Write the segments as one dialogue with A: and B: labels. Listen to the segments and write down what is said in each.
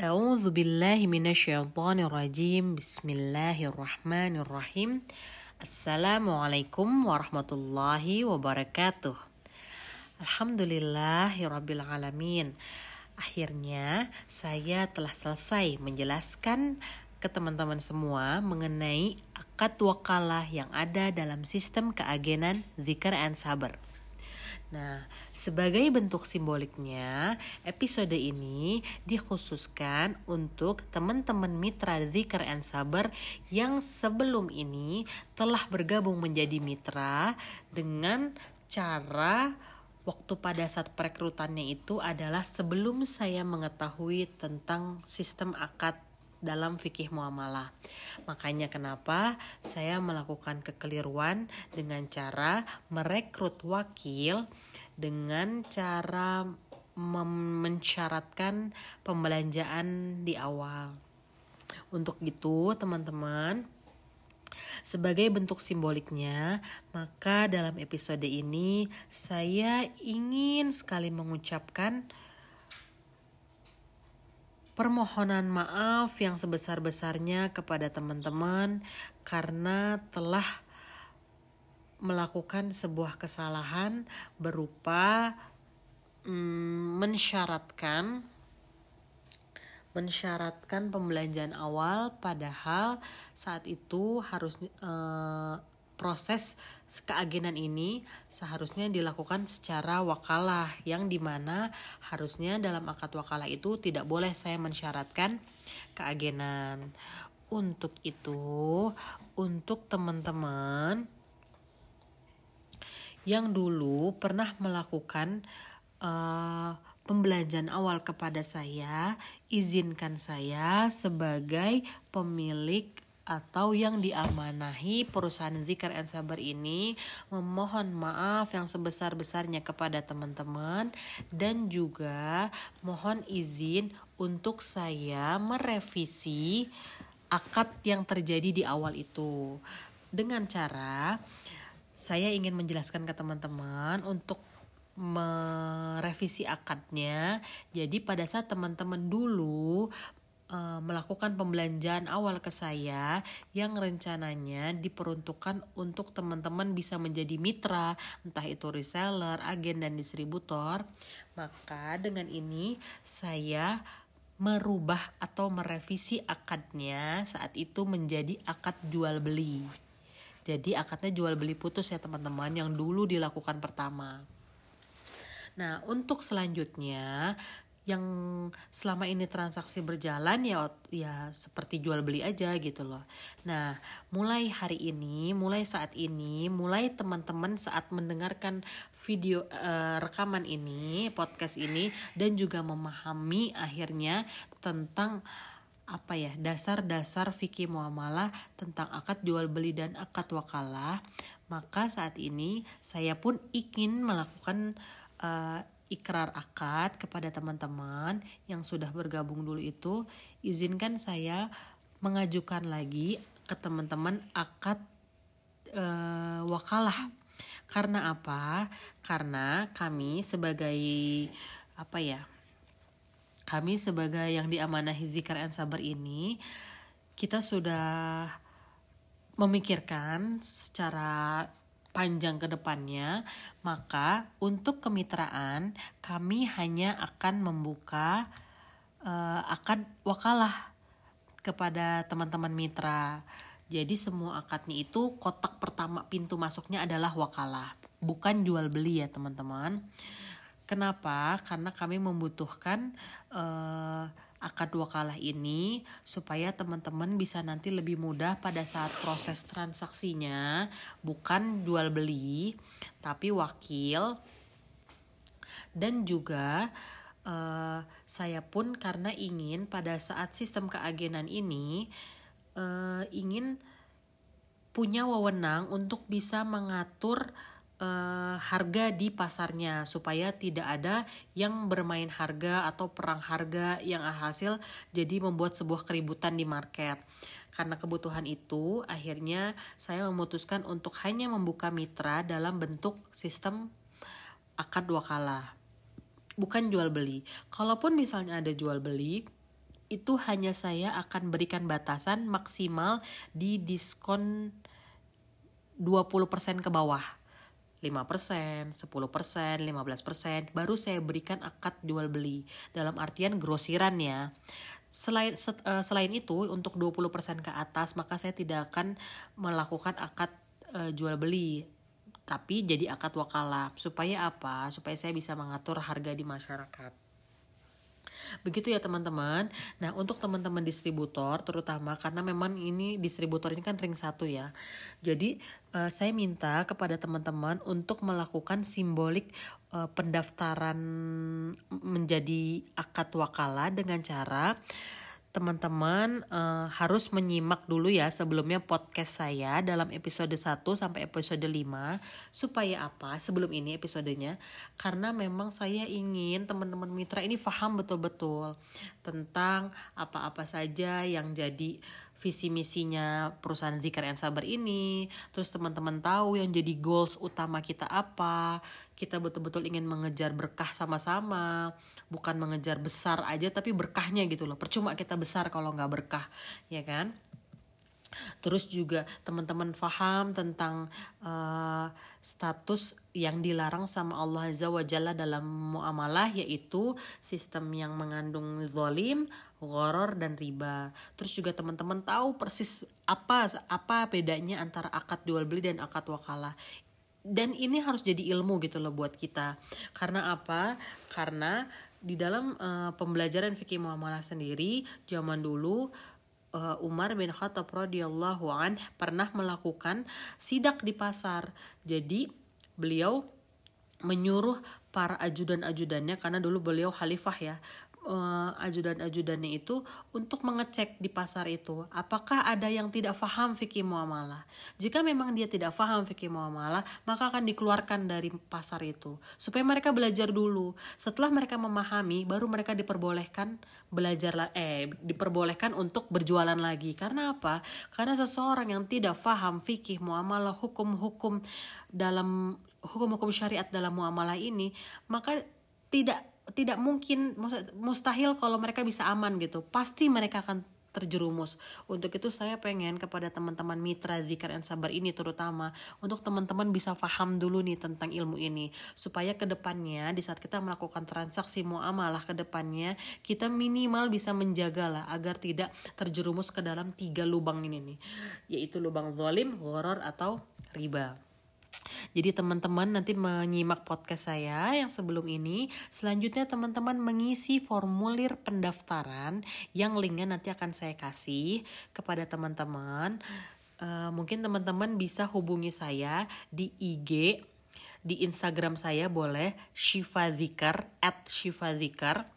A: أعوذ بالله من الشيطان الرجيم بسم الله الرحمن الرحيم السلام عليكم ورحمة الله وبركاته Alhamdulillah Rabbil Alamin Akhirnya saya telah selesai menjelaskan ke teman-teman semua mengenai akad wakalah yang ada dalam sistem keagenan zikr and sabar. Nah, sebagai bentuk simboliknya, episode ini dikhususkan untuk teman-teman mitra Zikr and Sabar yang sebelum ini telah bergabung menjadi mitra dengan cara waktu pada saat perekrutannya itu adalah sebelum saya mengetahui tentang sistem akad dalam fikih muamalah. Makanya kenapa saya melakukan kekeliruan dengan cara merekrut wakil dengan cara mensyaratkan pembelanjaan di awal. Untuk itu, teman-teman, sebagai bentuk simboliknya, maka dalam episode ini saya ingin sekali mengucapkan permohonan maaf yang sebesar-besarnya kepada teman-teman karena telah melakukan sebuah kesalahan berupa mm, mensyaratkan mensyaratkan pembelanjaan awal padahal saat itu harus eh, proses keagenan ini seharusnya dilakukan secara wakalah yang di mana harusnya dalam akad wakalah itu tidak boleh saya mensyaratkan keagenan. Untuk itu untuk teman-teman yang dulu pernah melakukan uh, pembelanjaan awal kepada saya, izinkan saya sebagai pemilik atau yang diamanahi perusahaan Zikar and Sabar ini memohon maaf yang sebesar-besarnya kepada teman-teman dan juga mohon izin untuk saya merevisi akad yang terjadi di awal itu dengan cara saya ingin menjelaskan ke teman-teman untuk merevisi akadnya. Jadi pada saat teman-teman dulu uh, melakukan pembelanjaan awal ke saya yang rencananya diperuntukkan untuk teman-teman bisa menjadi mitra, entah itu reseller, agen dan distributor. Maka dengan ini saya merubah atau merevisi akadnya saat itu menjadi akad jual beli. Jadi akadnya jual beli putus ya teman-teman yang dulu dilakukan pertama. Nah, untuk selanjutnya yang selama ini transaksi berjalan ya ya seperti jual beli aja gitu loh. Nah, mulai hari ini, mulai saat ini, mulai teman-teman saat mendengarkan video uh, rekaman ini, podcast ini dan juga memahami akhirnya tentang apa ya dasar-dasar fikih muamalah tentang akad jual beli dan akad wakalah maka saat ini saya pun ingin melakukan uh, ikrar akad kepada teman-teman yang sudah bergabung dulu itu izinkan saya mengajukan lagi ke teman-teman akad e, wakalah. Karena apa? Karena kami sebagai apa ya kami sebagai yang diamanahi zikar and sabar ini kita sudah memikirkan secara panjang ke depannya, maka untuk kemitraan kami hanya akan membuka uh, akad wakalah kepada teman-teman mitra. Jadi semua akadnya itu kotak pertama pintu masuknya adalah wakalah, bukan jual beli ya teman-teman. Kenapa? Karena kami membutuhkan uh, akad wakalah ini supaya teman-teman bisa nanti lebih mudah pada saat proses transaksinya. Bukan jual beli tapi wakil. Dan juga uh, saya pun karena ingin pada saat sistem keagenan ini uh, ingin punya wewenang untuk bisa mengatur uh, harga di pasarnya supaya tidak ada yang bermain harga atau perang harga yang hasil jadi membuat sebuah keributan di market. Karena kebutuhan itu, akhirnya saya memutuskan untuk hanya membuka mitra dalam bentuk sistem akad wakala. Bukan jual beli. Kalaupun misalnya ada jual beli, itu hanya saya akan berikan batasan maksimal di diskon 20% ke bawah. 5%, 10%, 15%, baru saya berikan akad jual beli. Dalam artian grosiran ya. Selain uh, selain itu untuk 20% ke atas maka saya tidak akan melakukan akad uh, jual beli tapi jadi akad wakalah supaya apa? Supaya saya bisa mengatur harga di masyarakat. Begitu ya teman-teman. Nah untuk teman-teman distributor terutama karena memang ini distributor ini kan ring satu ya. Jadi uh, saya minta kepada teman-teman untuk melakukan simbolik uh, pendaftaran menjadi akad wakala dengan cara teman-teman uh, harus menyimak dulu ya sebelumnya podcast saya dalam episode 1 sampai episode 5 supaya apa? Sebelum ini episodenya. Karena memang saya ingin teman-teman mitra ini paham betul-betul tentang apa-apa saja yang jadi visi misinya perusahaan Zikar and Sabar ini, terus teman-teman tahu yang jadi goals utama kita apa, kita betul-betul ingin mengejar berkah sama-sama, bukan mengejar besar aja tapi berkahnya gitu loh. Percuma kita besar kalau nggak berkah, ya kan? Terus juga teman-teman faham tentang uh, status yang dilarang sama Allah Azza wa Jalla dalam muamalah yaitu sistem yang mengandung zolim, goror dan riba. Terus juga teman-teman tahu persis apa apa bedanya antara akad jual beli dan akad wakalah. Dan ini harus jadi ilmu gitu loh buat kita. Karena apa? Karena di dalam uh, pembelajaran fikih muamalah sendiri zaman dulu uh, Umar bin Khattab radhiyallahu an pernah melakukan sidak di pasar. Jadi beliau menyuruh para ajudan-ajudannya karena dulu beliau khalifah ya uh, ajudan-ajudannya itu untuk mengecek di pasar itu apakah ada yang tidak faham fikih muamalah. Jika memang dia tidak faham fikih muamalah, maka akan dikeluarkan dari pasar itu supaya mereka belajar dulu. Setelah mereka memahami, baru mereka diperbolehkan belajar eh diperbolehkan untuk berjualan lagi. Karena apa? Karena seseorang yang tidak faham fikih muamalah, hukum-hukum dalam hukum-hukum syariat dalam muamalah ini, maka tidak tidak mungkin mustahil kalau mereka bisa aman gitu pasti mereka akan terjerumus. Untuk itu saya pengen kepada teman-teman mitra zikar dan sabar ini terutama untuk teman-teman bisa paham dulu nih tentang ilmu ini supaya ke depannya di saat kita melakukan transaksi muamalah ke depannya kita minimal bisa menjaga lah agar tidak terjerumus ke dalam tiga lubang ini nih yaitu lubang zalim, horor atau riba. Jadi teman-teman nanti menyimak podcast saya yang sebelum ini. Selanjutnya teman-teman mengisi formulir pendaftaran yang linknya nanti akan saya kasih kepada teman-teman. Uh, mungkin teman-teman bisa hubungi saya di IG di Instagram saya boleh Shiva Zikar at Shiva Zikar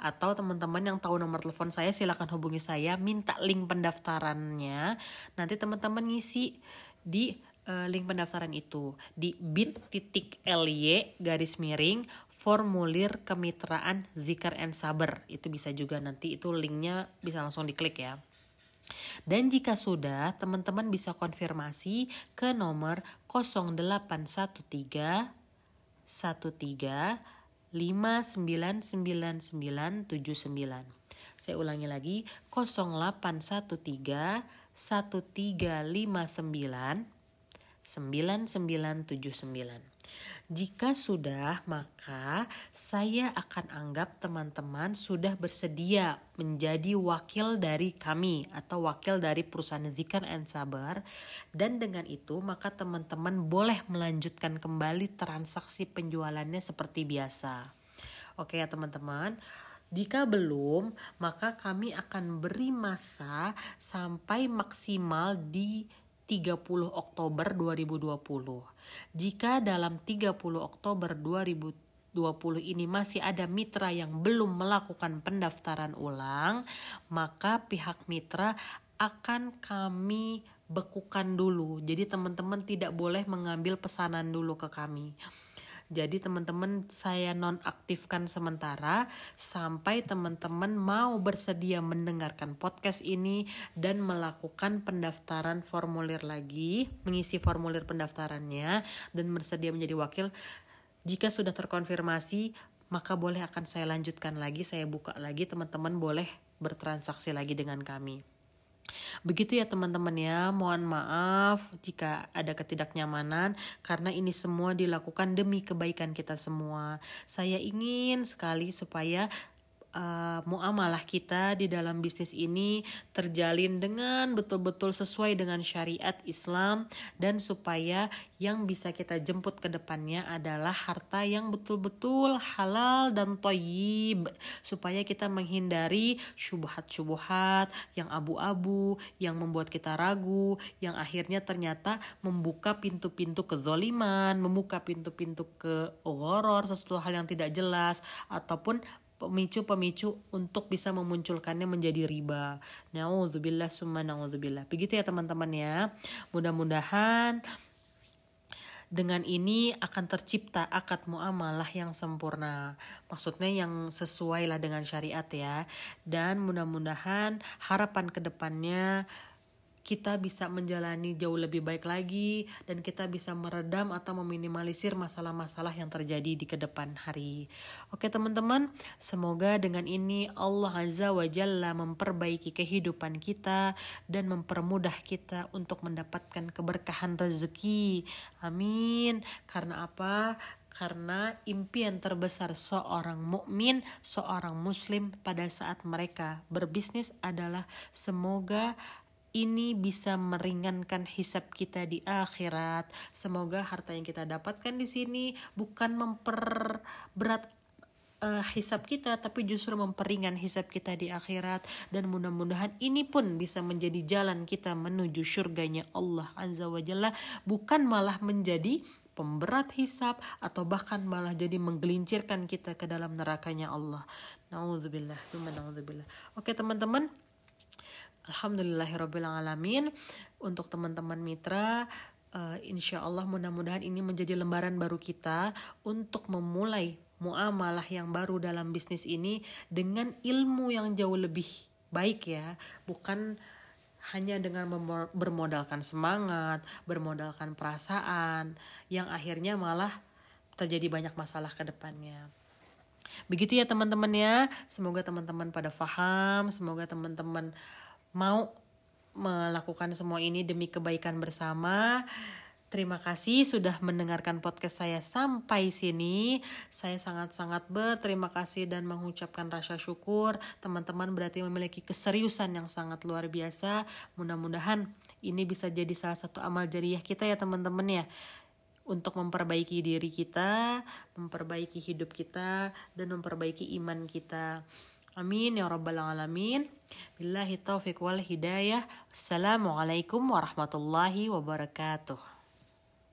A: atau teman-teman yang tahu nomor telepon saya silahkan hubungi saya minta link pendaftarannya nanti teman-teman ngisi di uh, link pendaftaran itu di bit.ly garis miring formulir kemitraan Zikar and Saber. Itu bisa juga nanti itu linknya bisa langsung diklik ya. Dan jika sudah, teman-teman bisa konfirmasi ke nomor 0813 13 599979. Saya ulangi lagi 0813 1359 9979. Jika sudah, maka saya akan anggap teman-teman sudah bersedia menjadi wakil dari kami atau wakil dari perusahaan Zikar and Sabar dan dengan itu maka teman-teman boleh melanjutkan kembali transaksi penjualannya seperti biasa. Oke ya teman-teman. Jika belum, maka kami akan beri masa sampai maksimal di 30 Oktober 2020. Jika dalam 30 Oktober 2020 ini masih ada mitra yang belum melakukan pendaftaran ulang, maka pihak mitra akan kami bekukan dulu. Jadi teman-teman tidak boleh mengambil pesanan dulu ke kami. Jadi teman-teman saya nonaktifkan sementara sampai teman-teman mau bersedia mendengarkan podcast ini dan melakukan pendaftaran formulir lagi, mengisi formulir pendaftarannya dan bersedia menjadi wakil. Jika sudah terkonfirmasi, maka boleh akan saya lanjutkan lagi, saya buka lagi, teman-teman boleh bertransaksi lagi dengan kami. Begitu ya teman-teman ya, mohon maaf jika ada ketidaknyamanan karena ini semua dilakukan demi kebaikan kita semua. Saya ingin sekali supaya uh, muamalah kita di dalam bisnis ini terjalin dengan betul-betul sesuai dengan syariat Islam dan supaya yang bisa kita jemput ke depannya adalah harta yang betul-betul halal dan toyib. Supaya kita menghindari syubhat-syubhat yang abu-abu yang membuat kita ragu yang akhirnya ternyata membuka pintu-pintu kezoliman membuka pintu-pintu ke horor sesuatu hal yang tidak jelas ataupun pemicu-pemicu untuk bisa memunculkannya menjadi riba. Nauzubillah summa nauzubillah. Begitu ya teman-teman ya. Mudah-mudahan dengan ini akan tercipta akad muamalah yang sempurna. Maksudnya yang sesuai lah dengan syariat ya. Dan mudah-mudahan harapan ke depannya kita bisa menjalani jauh lebih baik lagi dan kita bisa meredam atau meminimalisir masalah-masalah yang terjadi di ke depan hari. Oke teman-teman, semoga dengan ini Allah Azza wa Jalla memperbaiki kehidupan kita dan mempermudah kita untuk mendapatkan keberkahan rezeki. Amin. Karena apa? karena impian terbesar seorang mukmin, seorang muslim pada saat mereka berbisnis adalah semoga ini bisa meringankan hisap kita di akhirat. Semoga harta yang kita dapatkan di sini bukan memperberat uh, hisap kita tapi justru memperingan hisap kita di akhirat dan mudah-mudahan ini pun bisa menjadi jalan kita menuju surganya Allah Azza wa Jalla bukan malah menjadi pemberat hisap atau bahkan malah jadi menggelincirkan kita ke dalam nerakanya Allah. Nauzubillah, nauzubillah. Oke teman-teman, Alhamdulillahirobbilalamin untuk teman-teman mitra uh, insya Allah mudah-mudahan ini menjadi lembaran baru kita untuk memulai muamalah yang baru dalam bisnis ini dengan ilmu yang jauh lebih baik ya. Bukan hanya dengan bermodalkan semangat bermodalkan perasaan yang akhirnya malah terjadi banyak masalah ke depannya. Begitu ya teman-teman ya. Semoga teman-teman pada faham semoga teman-teman mau melakukan semua ini demi kebaikan bersama. Terima kasih sudah mendengarkan podcast saya sampai sini. Saya sangat-sangat berterima kasih dan mengucapkan rasa syukur. Teman-teman berarti memiliki keseriusan yang sangat luar biasa. Mudah-mudahan ini bisa jadi salah satu amal jariah kita ya teman-teman ya. Untuk memperbaiki diri kita, memperbaiki hidup kita, dan memperbaiki iman kita. Amin ya rabbal alamin. Billahi taufiq wal hidayah. Assalamualaikum warahmatullahi wabarakatuh.